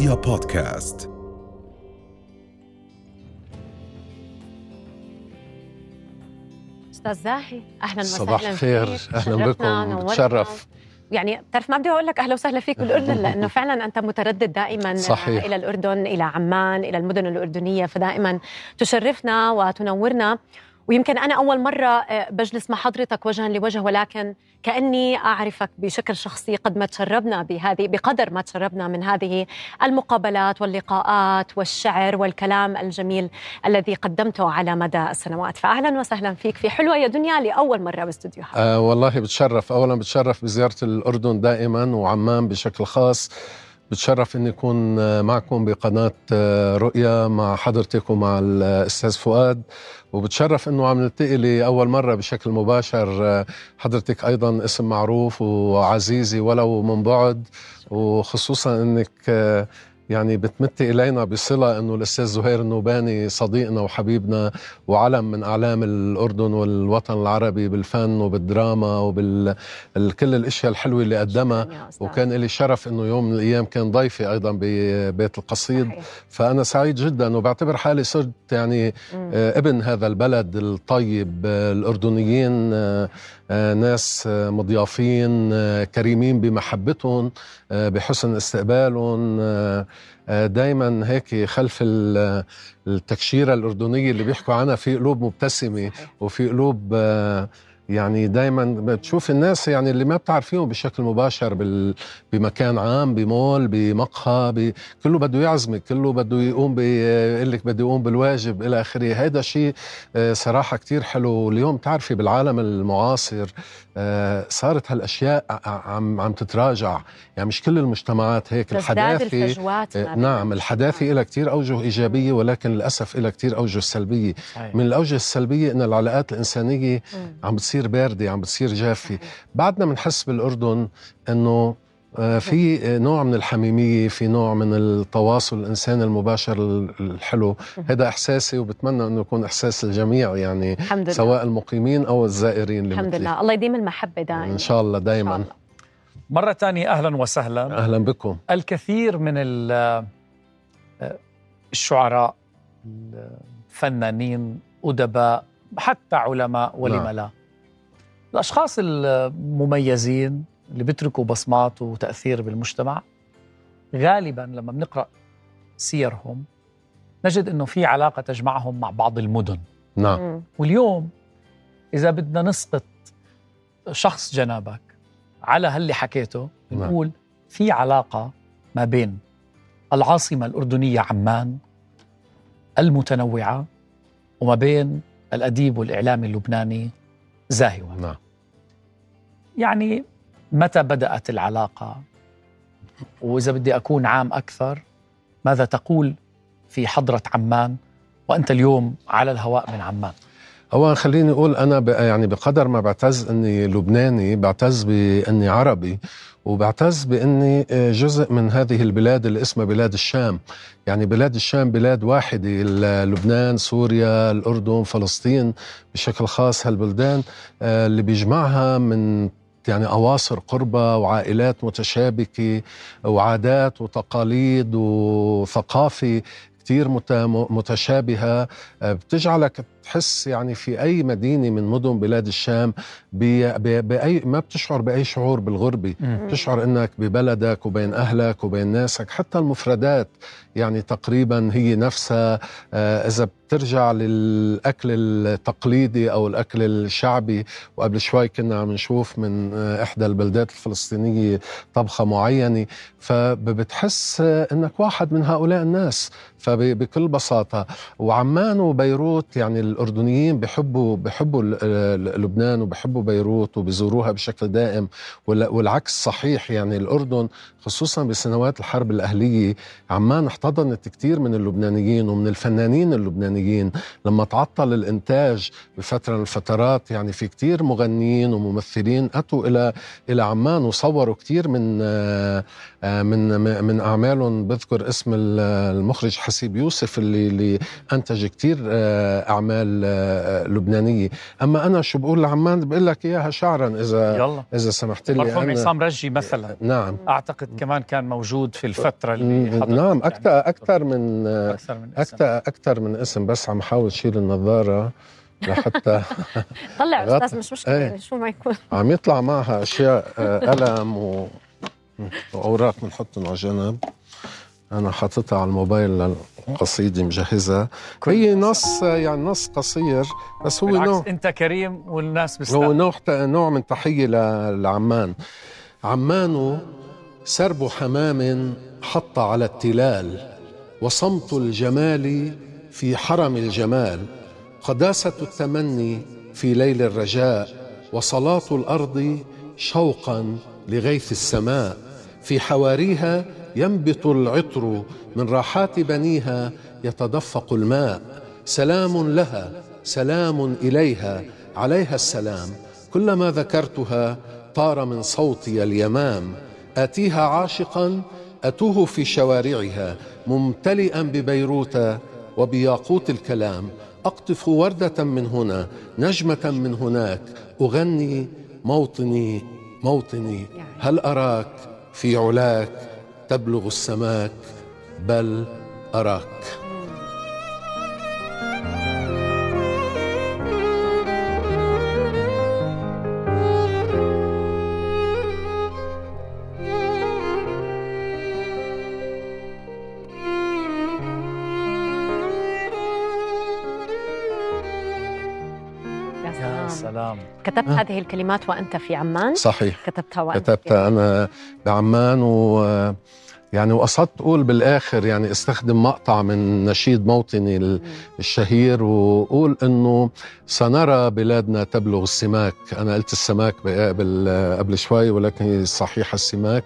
رؤيا بودكاست أستاذ زاهي أهلا وسهلا صباح الخير. أهلا بكم. بتشرف يعني بتعرف ما بدي أقول لك أهلا وسهلا فيك بالأردن لأنه فعلا أنت متردد دائما صحيح. إلى الأردن إلى عمان إلى المدن الأردنية فدائما تشرفنا وتنورنا ويمكن أنا أول مرة آه، بجلس مع حضرتك وجها لوجه ولكن كأني أعرفك بشكل شخصي قد ما تشربنا بهذه بقدر ما تشربنا من هذه المقابلات واللقاءات والشعر والكلام الجميل الذي قدمته على مدى السنوات. فاهلا وسهلا فيك في حلوة يا دنيا لأول مرة باستديوهات آه والله بتشرف. اولا بتشرف بزيارة الأردن دائما وعمان بشكل خاص. بتشرف إني أكون آه، معكم بقناة آه، رؤيا مع حضرتك ومع الاستاذ فؤاد. وبتشرف إنه عم نلتقي لأول مرة بشكل مباشر آه، حضرتك أيضا اسم معروف وعزيزي ولو من بعد. وخصوصا إنك آه، يعني بتمتي إلينا بصلة إنه الأستاذ زهير النوباني صديقنا وحبيبنا وعلم من أعلام الأردن والوطن العربي بالفن وبالدراما وبال ال- كل الأشياء الحلوة اللي قدمها. وكان لي شرف إنه يوم من الأيام كان ضيفي أيضا ببيت القصيد صحيح. فأنا سعيد جدا وبعتبر حالي صرت يعني. آه، ابن هذا البلد الطيب آه، الأردنيين آه، ناس آه، مضيافين آه، كريمين بمحبتهم آه، بحسن استقبالهم دائما هيك خلف ال- التكشيرة الأردنية اللي بيحكوا عنها في قلوب مبتسمة. وفي قلوب آه، يعني دائما بتشوف الناس يعني اللي ما بتعرفيهم بشكل مباشر بال... بمكان عام بمول بمقهى ب... كله بده يعزمك كله بده يقوم بيقول لك بده يقوم بالواجب إلى آخره. هذا شيء آه، صراحة كتير حلو. اليوم تعرفي بالعالم المعاصر آه، صارت هالأشياء عم عم تتراجع. يعني مش كل المجتمعات هيك تزداد الحداثة آه، نعم الحداثة لها كتير أوجه إيجابية ولكن للأسف لها كتير أوجه سلبية. من الأوجه السلبية إن العلاقات الإنسانية. عم بتصير باردة عم بتصير جافة. صحيح. بعدنا بنحس بالأردن إنه آه، في نوع من الحميمية في نوع من التواصل الانساني المباشر ال- الحلو. هذا إحساسي وبتمنى إنه يكون إحساس الجميع يعني الحمد لله. سواء المقيمين أو الزائرين اللي الحمد مثلي. لله. الله يديم المحبة دائما. إن شاء الله إن دائما. مرة تانية أهلا وسهلا. أهلا بكم. الكثير من آه، الشعراء الفنانين أدباء حتى علماء ولم نعم. لا. الأشخاص المميزين اللي بيتركوا بصمات وتأثير بالمجتمع غالبا لما بنقرأ سيرهم نجد أنه في علاقة تجمعهم مع بعض المدن نعم. واليوم إذا بدنا نسقط شخص جنابك على هاللي حكيته نعم. بنقول في علاقة ما بين العاصمة الأردنية عمان المتنوعة وما بين الأديب والإعلامي اللبناني زاهوة. نعم. يعني متى بدأت العلاقة؟ وإذا بدي أكون عام أكثر ماذا تقول في حضرة عمان؟ وأنت اليوم على الهواء من عمان. اولا خليني أقول أنا يعني بقدر ما بعتز إني لبناني بعتز بإني عربي وبعتز بإني آه، جزء من هذه البلاد اللي اسمها بلاد الشام. يعني بلاد الشام بلاد واحدة لبنان سوريا الأردن فلسطين بشكل خاص هالبلدان آه، اللي بيجمعها من يعني أواصر قربة وعائلات متشابكة وعادات وتقاليد وثقافة كتير مت- متشابهة. آه، بتجعلك تحس يعني في أي مدينة من مدن بلاد الشام بي- بي- بأي ما بتشعر بأي شعور بالغربة. تشعر إنك ببلدك وبين أهلك وبين ناسك. حتى المفردات يعني تقريبا هي نفسها آه، إذا بترجع للأكل التقليدي أو الأكل الشعبي وقبل شوي كنا عم نشوف من آه، إحدى البلدات الفلسطينية طبخة معينة فبتحس آه، إنك واحد من هؤلاء الناس. فبكل بساطة. وعمان وبيروت يعني الأردنيين بحبوا بحبوا لبنان وبحبوا بيروت وبيزوروها بشكل دائم وال- والعكس صحيح. يعني الأردن خصوصا بسنوات الحرب الأهلية عمان احتضنت كثير من اللبنانيين ومن الفنانين اللبنانيين. لما تعطل الإنتاج بفترة من الفترات يعني في كثير مغنيين وممثلين أتوا إلى إلى عمان وصوروا كثير من آه، آه، من من أعمالهم. بذكر اسم ال- المخرج حسيب يوسف اللي اللي أنتج كثير آه، أعمال اللبنانيه أما أنا شو بقول لعمان بقول لك إياها شعرا اذا يلا. إذا سمحت لي مرحوم أنا. عصام رجي مثلا. نعم. أعتقد كمان كان موجود في الفترة اللي نعم يعني. أكثر أكثر من أكثر من اسم. أكثر أكثر من اسم بس عم حاول شيل النظارة لحتى طلع غط- أستاذ مش مشكلة إيه. شو ما يكون. عم يطلع معها أشياء آه، قلم و... وأوراق بنحطهم على جنب أنا حاططها على الموبايل للقصيده مجهزها هي نص يعني نص قصير بس هو نوع. أنت كريم والناس هو بيستاهلوا نوع نوع من تحية ل- لعمان. عمان سرب حمام حط على التلال وصمت الجمال في حرم الجمال. قداسة التمني في ليل الرجاء وصلاة الأرض شوقا لغيث السماء. في حواريها ينبت العطر من راحات بنيها يتدفق الماء. سلام لها سلام إليها. عليها السلام. كلما ذكرتها طار من صوتي اليمام. آتيها عاشقا أتوه في شوارعها ممتلئا ببيروت وبياقوت الكلام. أقطف وردة من هنا نجمة من هناك. أغني موطني موطني. هل أراك؟ في علاك تبلغ السماك بل أراك. يا يا سلام. سلام. كتبت هذه الكلمات وأنت في عمان؟ صحيح. كتبتها وأنت كتبتها أنا بعمان و يعني وقصدت أقول بالآخر يعني استخدم مقطع من نشيد موطني ال- الشهير وأقول إنه سنرى بلادنا تبلغ السماك. أنا قلت السماك قبل قبل شوي ولكن هي صحيحة السماك.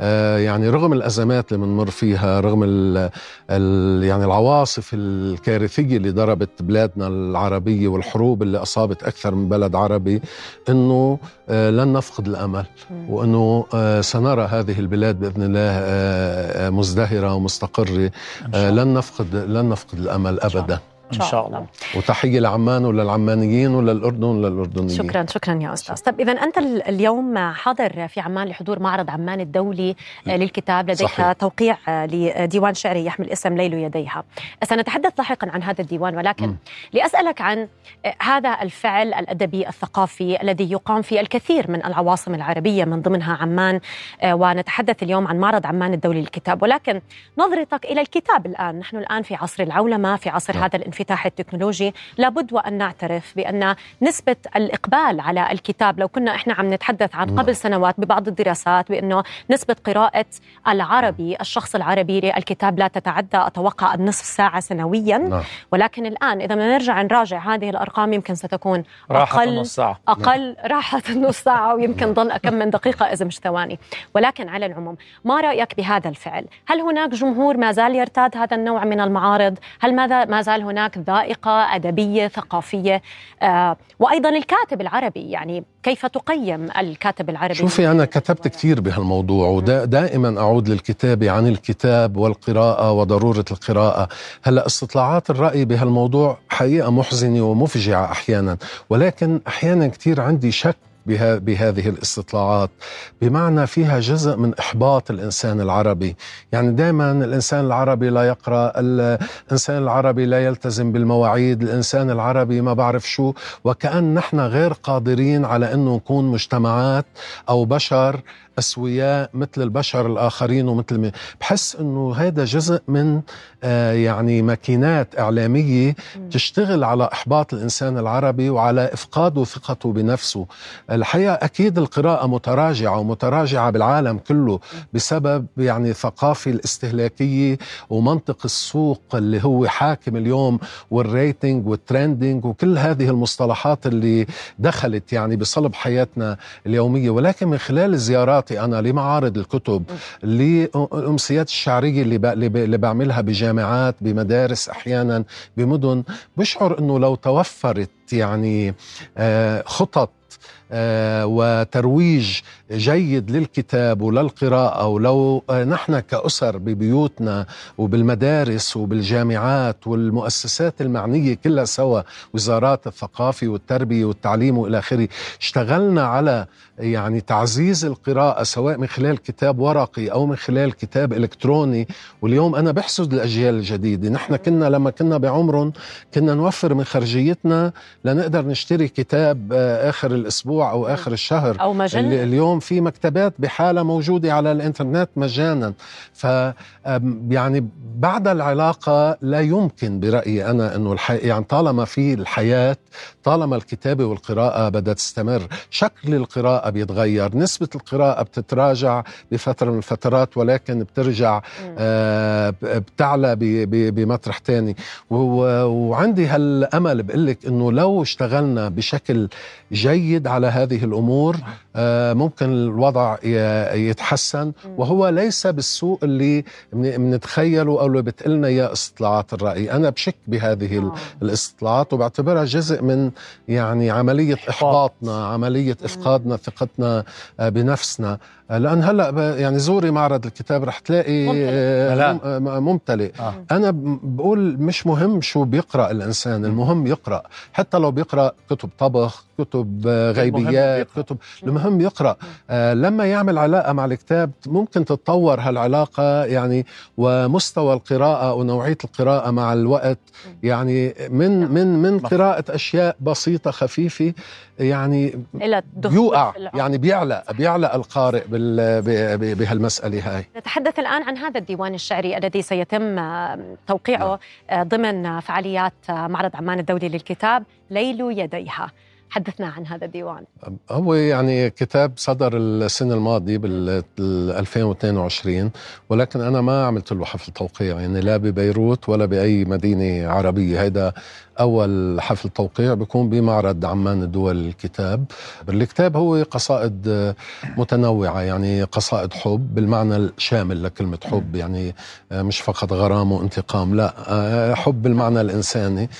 آه، يعني رغم الأزمات اللي بنمر فيها رغم ال ال يعني العواصف الكارثية اللي ضربت بلادنا العربية والحروب اللي أصابت أكثر من بلد عربي آه، لن نفقد الأمل مم. وأنه آه، سنرى هذه البلاد بإذن الله آه، آه، مزدهرة ومستقرة آه، لن نفقد لن نفقد الأمل. ابدا إن شاء الله. وتحية لعمان وللعمانيين وللاردن وللاردنيين شكرا شكرا يا أستاذ. طب اذا أنت ال- اليوم حاضر في عمان لحضور معرض عمان الدولي آه، للكتاب لديك صحيح. توقيع آه، لديوان شعري يحمل اسم ليل يديها. سنتحدث لاحقا عن هذا الديوان ولكن م. لأسألك عن آه، هذا الفعل الأدبي الثقافي الذي يقام في الكثير من العواصم العربية من ضمنها عمان ونتحدث اليوم عن معرض عمان الدولي للكتاب. ولكن نظرتك إلى الكتاب الآن. نحن الآن في عصر العولمة في عصر نعم. هذا الانفتاح التكنولوجي لابد وأن نعترف بأن نسبة الإقبال على الكتاب لو كنا إحنا عم نتحدث عن نعم. قبل سنوات ببعض الدراسات بأنه نسبة قراءة العربي الشخص العربي للكتاب لا تتعدى أتوقع النصف ساعة سنويا. نعم. ولكن الآن إذا بدنا نرجع نراجع هذه الأرقام يمكن ستكون أقل- نص ساعة. أقل راحه نص ساعة ويمكن ضل كم من دقيقة إذا مش ثواني. ولكن على العموم ما رأيك بهذا الفعل؟ هل هناك جمهور ما زال يرتاد هذا النوع من المعارض؟ هل ماذا ما زال هناك ذائقة أدبية ثقافية آه وأيضا الكاتب العربي. يعني كيف تقيم الكاتب العربي؟ شوفي أنا كتبت كثير بهالموضوع ودائما أعود للكتابه عن الكتاب والقراءة وضرورة القراءة. هلأ استطلاعات الرأي بهالموضوع حقيقة محزنة ومفجعة أحيانا ولكن أحيانا كثير عندي شك بها بهذه الاستطلاعات. بمعنى فيها جزء من إحباط الإنسان العربي. يعني دائما الإنسان العربي لا يقرأ الإنسان العربي لا يلتزم بالمواعيد. الإنسان العربي ما بعرف شو. وكأن نحن غير قادرين على إنه نكون مجتمعات أو بشر أسوياء مثل البشر الآخرين ومثل م- بحس إنه هذا جزء من آه يعني ماكينات إعلامية مم. تشتغل على إحباط الإنسان العربي وعلى إفقاده ثقته بنفسه. الحقيقة أكيد القراءة متراجعة ومتراجعة بالعالم كله بسبب يعني ثقافه الاستهلاكية ومنطق السوق اللي هو حاكم اليوم وال rating وال trending وكل هذه المصطلحات اللي دخلت يعني بصلب حياتنا اليومية. ولكن من خلال زياراتي أنا لمعارض الكتب للامسيات الشعرية اللي اللي بعملها بجامعات بمدارس أحيانا بمدن بشعر إنه لو توفرت يعني آه، خطط وترويج جيد للكتاب وللقراءة ولو آه، نحن كأسر ببيوتنا وبالمدارس وبالجامعات والمؤسسات المعنية كلها سوا وزارات الثقافة والتربية والتعليم وإلى آخره اشتغلنا على يعني تعزيز القراءة سواء من خلال كتاب ورقي أو من خلال كتاب إلكتروني. واليوم أنا بحسد الأجيال الجديدة. نحن كنا لما كنا بعمرهم كنا نوفر من خرجيتنا لنقدر نشتري كتاب آه، آخر الأسبوع أو آخر الشهر. أو مجلة اليوم في مكتبات بحالة موجودة على الإنترنت مجانا. ف يعني بعد العلاقة لا يمكن برأيي أنا أنه الحي... يعني طالما في الحياة طالما الكتابة والقراءة بدها تستمر شكل القراءة بيتغير نسبة القراءة بتتراجع بفترة من الفترات ولكن بترجع آه بتعلى بمطرح تاني. وعندي هالأمل بقول لك أنه لو اشتغلنا بشكل جيد على هذه الأمور آه ممكن الوضع يتحسن. وهو ليس بالسوء اللي بنتخيله أو اللي بتقلنا يا استطلاعات الرأي. أنا بشك بهذه آه. الاستطلاعات وبعتبرها جزء من يعني عملية إحباطنا عملية إفقادنا ثقتنا آه، بنفسنا. لأن هلأ يعني زوري معرض الكتاب رح تلاقي ممتلئ, ممتلئ. آه. أنا بقول مش مهم شو بيقرأ الإنسان المهم يقرأ. حتى لو بيقرأ كتب طبخ كتب غيبيات كتب المهم يقرأ. آه لما يعمل علاقة مع الكتاب ممكن تتطور هالعلاقة يعني ومستوى القراءة ونوعية القراءة مع الوقت يعني من نعم. من من قراءة أشياء بسيطة خفيفة يعني بيوقع يعني بيعلى بيعلى القارئ بهالمسألة هاي نتحدث الآن عن هذا الديوان الشعري الذي سيتم توقيعه نعم. ضمن فعاليات معرض عمان الدولي للكتاب ليل يديها حدثنا عن هذا الديوان. هو يعني كتاب صدر السنة الماضية بال 2022 ولكن أنا ما عملت له حفل توقيع يعني لا ببيروت ولا بأي مدينة عربية. هذا أول حفل توقيع بيكون بمعرض عمان الدول الكتاب. الكتاب هو قصائد متنوعة يعني قصائد حب بالمعنى الشامل لكلمة حب يعني مش فقط غرام وانتقام لا حب بالمعنى الإنساني.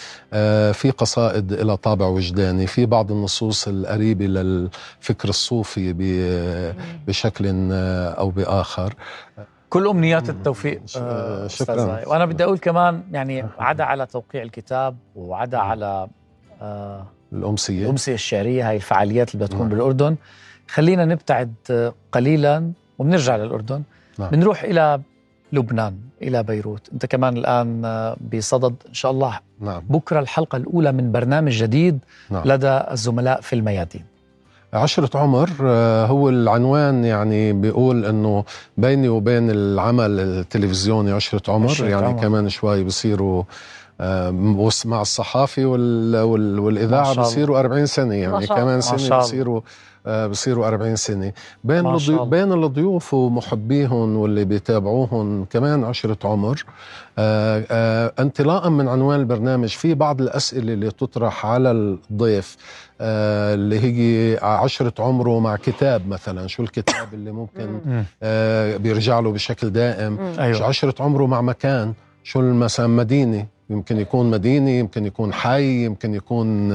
في قصائد إلى طابع وجداني في بعض النصوص القريبة للفكر الصوفي بشكل أو بآخر. كل أمنيات التوفيق آه شكرا. وأنا بدي أقول كمان يعني عدا على توقيع الكتاب وعدا على آه الأمسية. الأمسية الشعرية هاي الفعاليات اللي بدها تكون نعم. بالأردن. خلينا نبتعد قليلا وبنرجع للأردن. نعم. بنروح إلى لبنان إلى بيروت. أنت كمان الآن بصدد إن شاء الله نعم. بكرة الحلقة الأولى من برنامج جديد نعم. لدى الزملاء في الميادين. عشرة عمر آه، هو العنوان يعني بيقول إنه بيني وبين العمل التلفزيوني عشرة عمر. عشرة يعني عمر. كمان شوي بصيروا آه، مع الصحافي والإذاعة بصيروا 40 سنة. يعني كمان سنة بصيروا آه، بصيروا 40 سنة. بين الضيوف بين الضيوف ومحبيهم واللي بيتابعوهم كمان عشرة عمر. آه، آه، انطلاقا من عنوان البرنامج في بعض الأسئلة اللي تطرح على الضيف اللي هي عشرة عمره مع كتاب مثلا. شو الكتاب اللي ممكن بيرجع له بشكل دائم؟ أيوة. عشرة عمره مع مكان؟ شو مثلا مدينة؟ يمكن يكون مدينة يمكن يكون حي يمكن يكون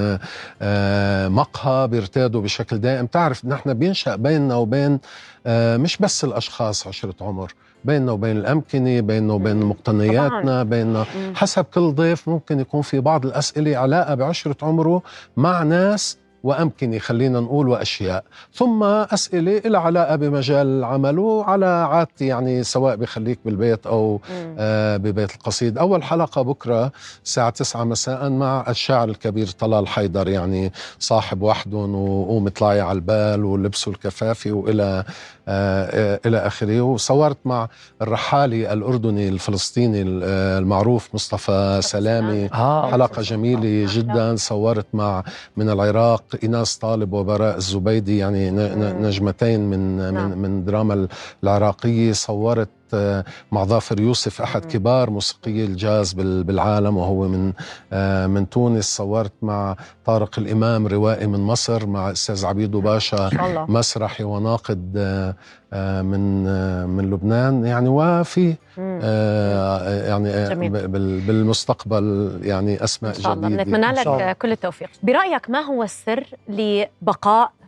آه، مقهى بيرتادوا بشكل دائم. تعرف نحن بينشأ بيننا وبين آه، مش بس الأشخاص عشرة عمر بيننا وبين الأمكنة بيننا وبين مقتنياتنا بيننا حسب كل ضيف ممكن يكون في بعض الأسئلة علاقة بعشرة عمره مع ناس وأمكنة خلينا نقول وأشياء. ثم أسئلة إلى علاقة بمجال العمل وعلى عادتي يعني سواء بخليك بالبيت أو آه ببيت القصيد. أول حلقة بكرة الساعة 9 مساء مع الشاعر الكبير طلال حيدر يعني صاحب وحدهم وقوم اطلعي على البال ولبسوا الكفافي وإلى آه إلى آخره. وصورت مع الرحالي الأردني الفلسطيني المعروف مصطفى سلامي. آه. حلقة جميلة جدا. صورت مع من العراق إيناس طالب وبراء الزبيدي يعني نجمتين من نعم. من من دراما العراقية صورت مع ظافر يوسف أحد كبار موسيقي الجاز بالعالم وهو من آه، من تونس. صورت مع طارق الإمام روائي من مصر مع أستاذ عبيدو باشا مسرحي وناقد آه، من من لبنان. يعني وفي يعني بالمستقبل يعني أسماء إن شاء الله. جديدة. نتمنى لك كل التوفيق. برأيك ما هو السر لبقاء آه،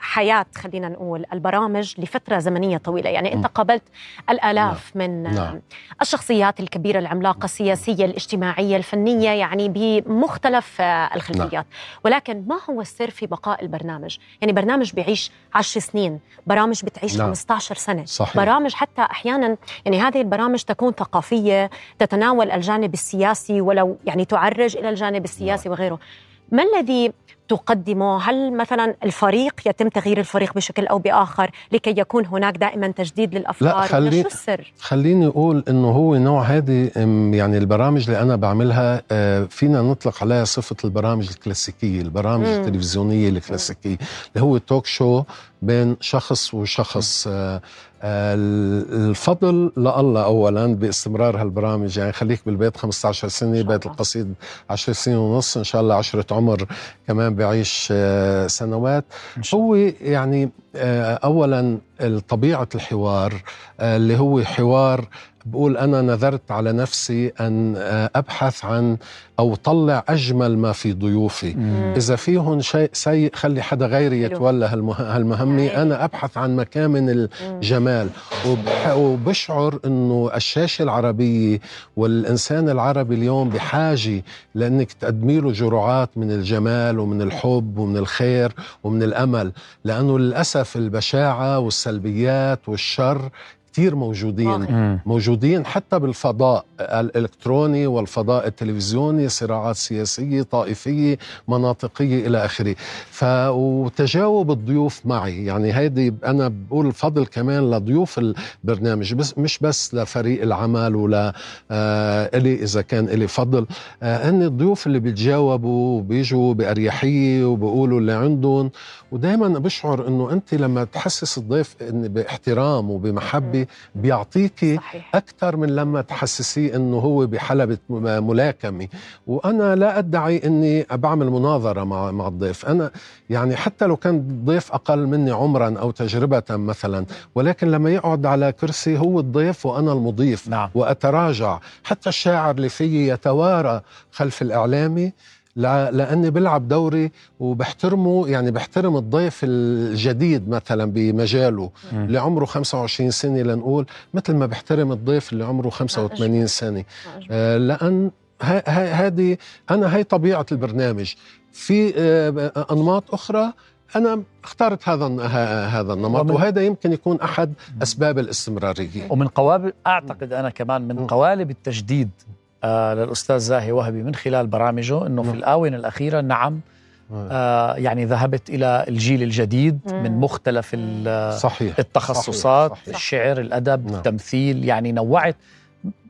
حياة خلينا نقول البرامج لفترة زمنية طويلة. يعني أنت قابلت الآلاف من آم، نعم. الشخصيات الكبيرة العملاقة السياسية الاجتماعية الفنية يعني بمختلف الخلفيات. ولكن ما هو السر في بقاء البرنامج؟ يعني برنامج بيعيش 10 سنين برامج بتعيش نعم. 15 سنة. صحيح. برامج حتى أحيانا يعني هذه البرامج تكون ثقافية تتناول الجانب السياسي ولو يعني تعرج إلى الجانب السياسي وغيره. ما الذي تقدمه؟ هل مثلا الفريق يتم تغيير الفريق بشكل أو بآخر لكي يكون هناك دائما تجديد للأفكار؟ ولا خلي- شو السر؟ خليني أقول إنه هو نوع هذه يعني البرامج اللي أنا بعملها آه، فينا نطلق عليها صفة البرامج الكلاسيكية، البرامج مم. التلفزيونية الكلاسيكية اللي هو توك شو بين شخص وشخص. آه، آه، الفضل لله اولا باستمرار هالبرامج. يعني خليك بالبيت 15 سنة بيت. القصيد 10 سنين ونص. إن شاء الله عشرة عمر كمان بعيش آه، سنوات. هو يعني اولا طبيعة الحوار آه، اللي هو حوار بقول أنا نذرت على نفسي أن آه، أبحث عن أو طلع أجمل ما في ضيوفي. مم. إذا فيهم شيء سيء خلي حدا غيري. يتولى هالمه- هالمهمة. يعني- أنا أبحث عن مكامن الجمال وبشعر إنه الشاشة العربية والإنسان العربي اليوم بحاجة لأنك تقدمي له جرعات من الجمال ومن الحب ومن الخير ومن الأمل. لأنه للأسف البشاعة والسلبيات والشر كثير موجودين. مم. موجودين حتى بالفضاء الإلكتروني والفضاء التلفزيوني صراعات سياسية طائفية مناطقية إلى آخره. ف وتجاوب الضيوف معي. يعني هيدي أنا بقول الفضل كمان لضيوف البرنامج بس مش بس لفريق العمل ولا آه إلي إذا كان إلي فضل. آه هن الضيوف اللي بيتجاوبوا وبيجوا بأريحية وبيقولوا اللي عندهم. ودائما بشعر إنه أنت لما تحسس الضيف إن بإحترام وبمحبه بيعطيكي أكثر من لما تحسسيه إنه هو بحلبة م- ملاكمة. وأنا لا أدعي إني بعمل مناظرة مع مع الضيف. أنا يعني حتى لو كان الضيف أقل مني عمرا أو تجربة مثلا ولكن لما يقعد على كرسي هو الضيف وأنا المضيف نعم. وأتراجع. حتى الشاعر اللي فيي يتوارى خلف الإعلامي لا- لأني بلعب دوري وبحترمه يعني بحترم الضيف الجديد مثلا بمجاله. اللي عمره 25 سنة لنقول مثل ما بحترم الضيف اللي عمره 85 سنة. آه، لأن هذه أنا هي طبيعة البرنامج. في آه، أنماط أخرى أنا اخترت هذا هذا النمط وهذا يمكن يكون أحد أسباب الاستمرارية. ومن قوالب أعتقد أنا كمان من. قوالب التجديد. آه للأستاذ زاهي وهبي من خلال برامجه إنه في نعم. الآونة الأخيرة نعم آه، آه يعني ذهبت إلى الجيل الجديد مم. من مختلف صحيح التخصصات صحيح، صحيح. الشعر الأدب نعم. التمثيل يعني نوعت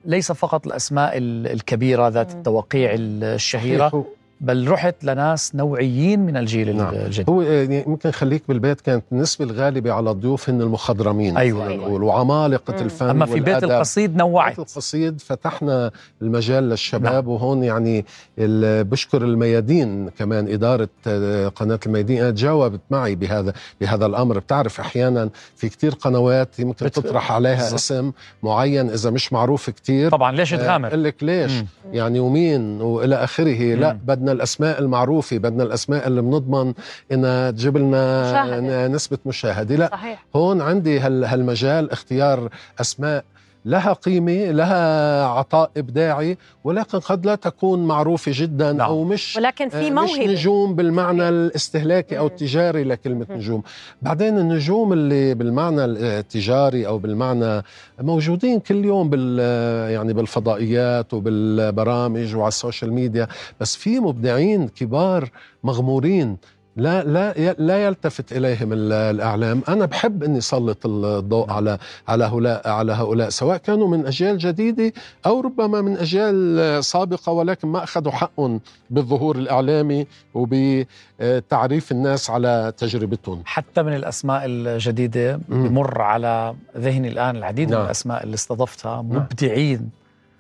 ليس فقط الأسماء ال- الكبيرة ذات. التوقيع الشهيرة بل رحت لناس نوعيين من الجيل نعم. الجديد هو يعني يمكن خليك بالبيت كانت النسبة الغالبة على الضيوف هن المخضرمين أيوة. خلينا نقول وعمالقة مم. الفن أما في بيت والأدب. القصيد نوعت بيت القصيد فتحنا المجال للشباب نعم. وهون يعني بشكر الميادين كمان إدارة آه، قناة الميادين تجاوبت معي بهذا بهذا الأمر بتعرف أحيانا في كتير قنوات يمكن بت- تطرح عليها بالضبط. اسم معين إذا مش معروف كتير طبعا ليش آه، تغامر لك ليش مم. يعني ومين وإلى آخره لا مم. بدنا الأسماء المعروفة بدنا الأسماء اللي بنضمن انها تجيب لنا نسبة مشاهدة. لا صحيح. هون عندي هال هالمجال اختيار أسماء. لها قيمة لها عطاء إبداعي ولكن قد لا تكون معروفة جدا نعم. أو مش ولكن في آه، مش موهبة نجوم بالمعنى. الاستهلاكي أو مم. التجاري لكلمة مم. نجوم بعدين النجوم اللي بالمعنى التجاري أو بالمعنى موجودين كل يوم بال يعني بالفضائيات وبالبرامج وعلى ال social media بس في مبدعين كبار مغمورين لا لا لا يلتفت إليهم ال- الإعلام أنا بحب إني سلط الضوء على على هؤلاء على هؤلاء سواء كانوا من أجيال جديدة أو ربما من أجيال سابقة ولكن ما أخذوا حقهم بالظهور الإعلامي وبتعريف الناس على تجربتهم حتى من الأسماء الجديدة. بمر على ذهني الآن العديد من نعم. الأسماء اللي استضفتها مبدعين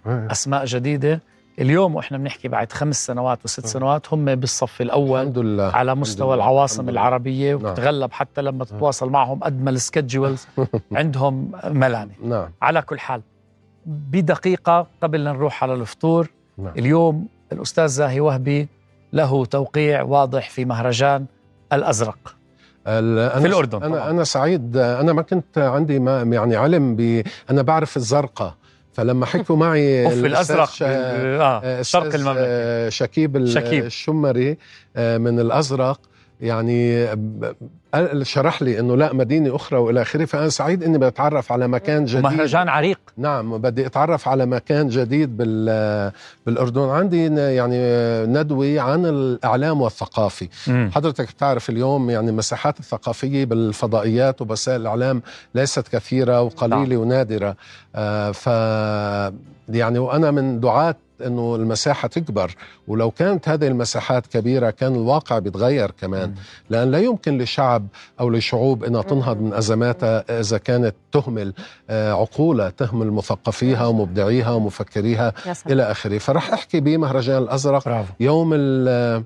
آه. أسماء جديدة اليوم وإحنا بنحكي بعد خمس سنوات وست آه. سنوات هم بالصف الأول الحمد لله على الحمد مستوى لله. العواصم الحمد. العربية نعم. حتى لما تتواصل معهم قد ما السكجولز عندهم ملانة نعم على كل حال بدقيقة قبل نروح على الفطور نعم اليوم الأستاذ زاهي وهبي له توقيع واضح في مهرجان الأزرق أنا في الأردن أنا طبعاً. أنا سعيد أنا ما كنت عندي ما يعني علم ب أنا بعرف الزرقاء فلما حكوا معي الأستاذ الأزرق شا- آه آه، شرق المملكة آه، شكيب, شكيب. الشمري آه، من الأزرق يعني شرح لي إنه لا مدينة أخرى وإلى آخره فأنا سعيد إني بتعرف على مكان جديد. مهرجان عريق. نعم بدي أتعرف على مكان جديد بال بالأردن. عندي يعني ندوة عن الإعلام والثقافي مم. حضرتك بتعرف اليوم يعني المساحات الثقافية بالفضائيات ووسائل الإعلام ليست كثيرة وقليلة نعم. ونادرة. آه ف يعني وأنا من دعاة إنه المساحة تكبر ولو كانت هذه المساحات كبيرة كان الواقع بيتغير كمان. لأن لا يمكن لشعب أو لشعوب إنها تنهض من أزماتها إذا كانت تهمل آه، عقولها تهمل مثقفيها ومبدعيها ومفكريها. إلى آخره. فرح أحكي بمهرجان الأزرق برافو. يوم ال-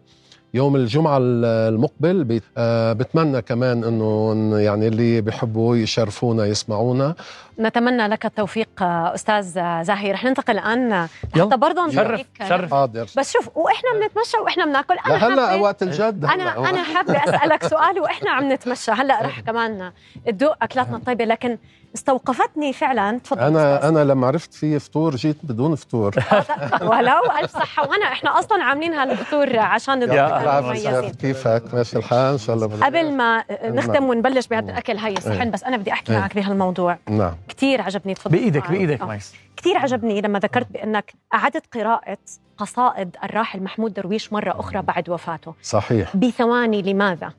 يوم الجمعة المقبل آه، بتمنى كمان إنه إن يعني اللي بيحبوا يشرفونا يسمعونا. نتمنى لك التوفيق آه، أستاذ آه، زاهي. رح ننتقل الآن. يلا. حتى برضه شرف نوريك- شرف. حاضر. بس شوف وإحنا بنتمشى وإحنا بناكل. أنا لا هلا حابة- وقت الجد أنا هلا أنا حابة أسألك سؤال وإحنا عم نتمشى. هلا رح كمان تدوق أكلاتنا الطيبة لكن استوقفتني فعلا تفضل أنا أستاذ. أنا لما عرفت في فطور جيت بدون فطور ولو ألف صحة وانا إحنا أصلا عاملين هالفطور عشان المميزين كيفك ماشي الحال إن شاء الله. قبل ما نختم ونبلش بهذا نعم. الأكل هاي الصحن إيه. بس أنا بدي أحكي إيه. معك بهالموضوع نعم كثير عجبني تفضل بإيدك. بإيدك آه. ميس كثير عجبني لما ذكرت بأنك أعدت قراءة قصائد الراحل محمود درويش مرة أخرى بعد وفاته صحيح بثواني لماذا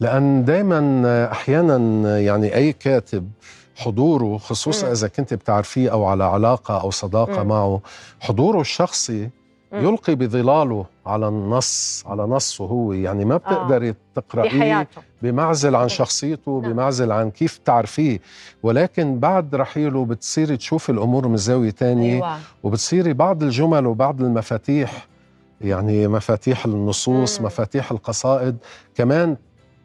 لأن دائما أحيانا يعني أي كاتب حضوره خصوصا. إذا كنت بتعرفيه أو على علاقة أو صداقة مم. معه حضوره الشخصي. يلقي بظلاله على النص على نصه هو يعني ما بتقدري تقرأيه بحياته بمعزل عن شخصيته نعم. بمعزل عن كيف تعرفيه ولكن بعد رحيله بتصيري تشوفي الأمور من زاوية تانية أيوه وبتصيري بعض الجمل وبعض المفاتيح يعني مفاتيح النصوص مم. مفاتيح القصائد كمان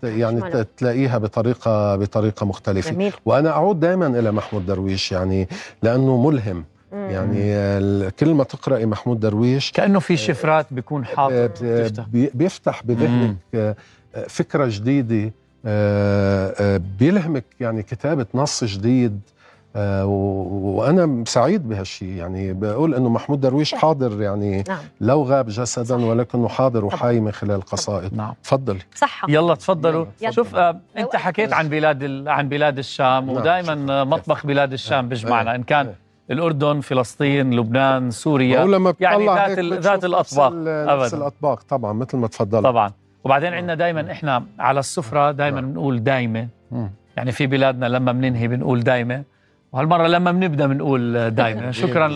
يعني تلاقيها بطريقة بطريقة مختلفة. جميل. وأنا أعود دائما إلى محمود درويش يعني لأنه ملهم. مم. يعني كل ما تقرأي محمود درويش كأنه في شفرات بيكون حاطط ب- تفتح. بي- بيفتح بذهنك آه، آه، فكرة جديدة آه، آه، بيلهمك يعني كتابة نص جديد آه، و- وأنا سعيد بهالشيء يعني بقول إنه محمود درويش حاضر يعني نعم. لو غاب جسدا صح. ولكنه حاضر. وحي من خلال القصائد نعم. تفضلي صحة. يلا تفضلوا. يلا. شوف آه أنت حكيت عن بلاد ال- عن بلاد الشام نعم. ودائما مطبخ بلاد الشام بيجمعنا إن كان إيه. الأردن فلسطين لبنان سوريا. يعني ذات ذات نفس الأطباق. ال- نفس أبداً. الأطباق. طبعا مثل ما تفضل طبعا. وبعدين عندنا دائما إحنا على السفرة دائما نعم. بنقول دايمة. يعني في بلادنا لما بننهي بنقول دايمة. وهالمرة لما بنبدأ بنقول دايمه شكرا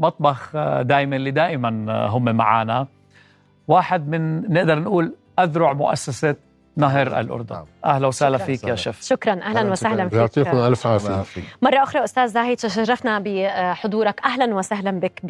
لمطبخ دايمه اللي دائما هم معنا واحد من نقدر نقول أذرع مؤسسة نهر الأردن. نعم. أهلا وسهلا شكراً. فيك يا شيف. شكرا. أهلا وسهلا فيك. يعطيكم ألف عافية. مرة أخرى أستاذ زاهي تشرفنا بحضورك. أهلا وسهلا بك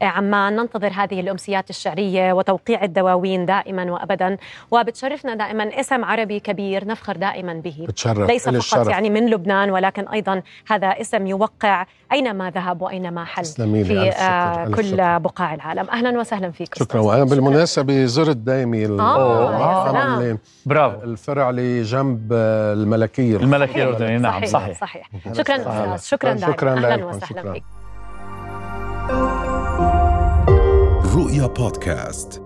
بعمان. ننتظر هذه الأمسيات الشعرية وتوقيع الدواوين دائما وأبدا. وبتشرفنا دائما اسم عربي كبير نفخر دائما به. بتشرف. ليس فقط الشرف. يعني من لبنان ولكن أيضا هذا اسم يوقع أينما ذهب وأينما حل في ألف شكر، آه، ألف كل شكر. بقاع العالم. أهلا وسهلا فيك شكرا. وأنا بالمناسبة زرت دايمي آه، أنا سلام. اللي- برافو. الفرع اللي جنب آه، الملكية. الملكي صحيح. الاردني نعم صحيح صحيح, صحيح. شكرا صحيح. أستاذ شكرا دائما شكراً أهلا لكم، وسهلا شكراً. فيك. رؤيا بودكاست.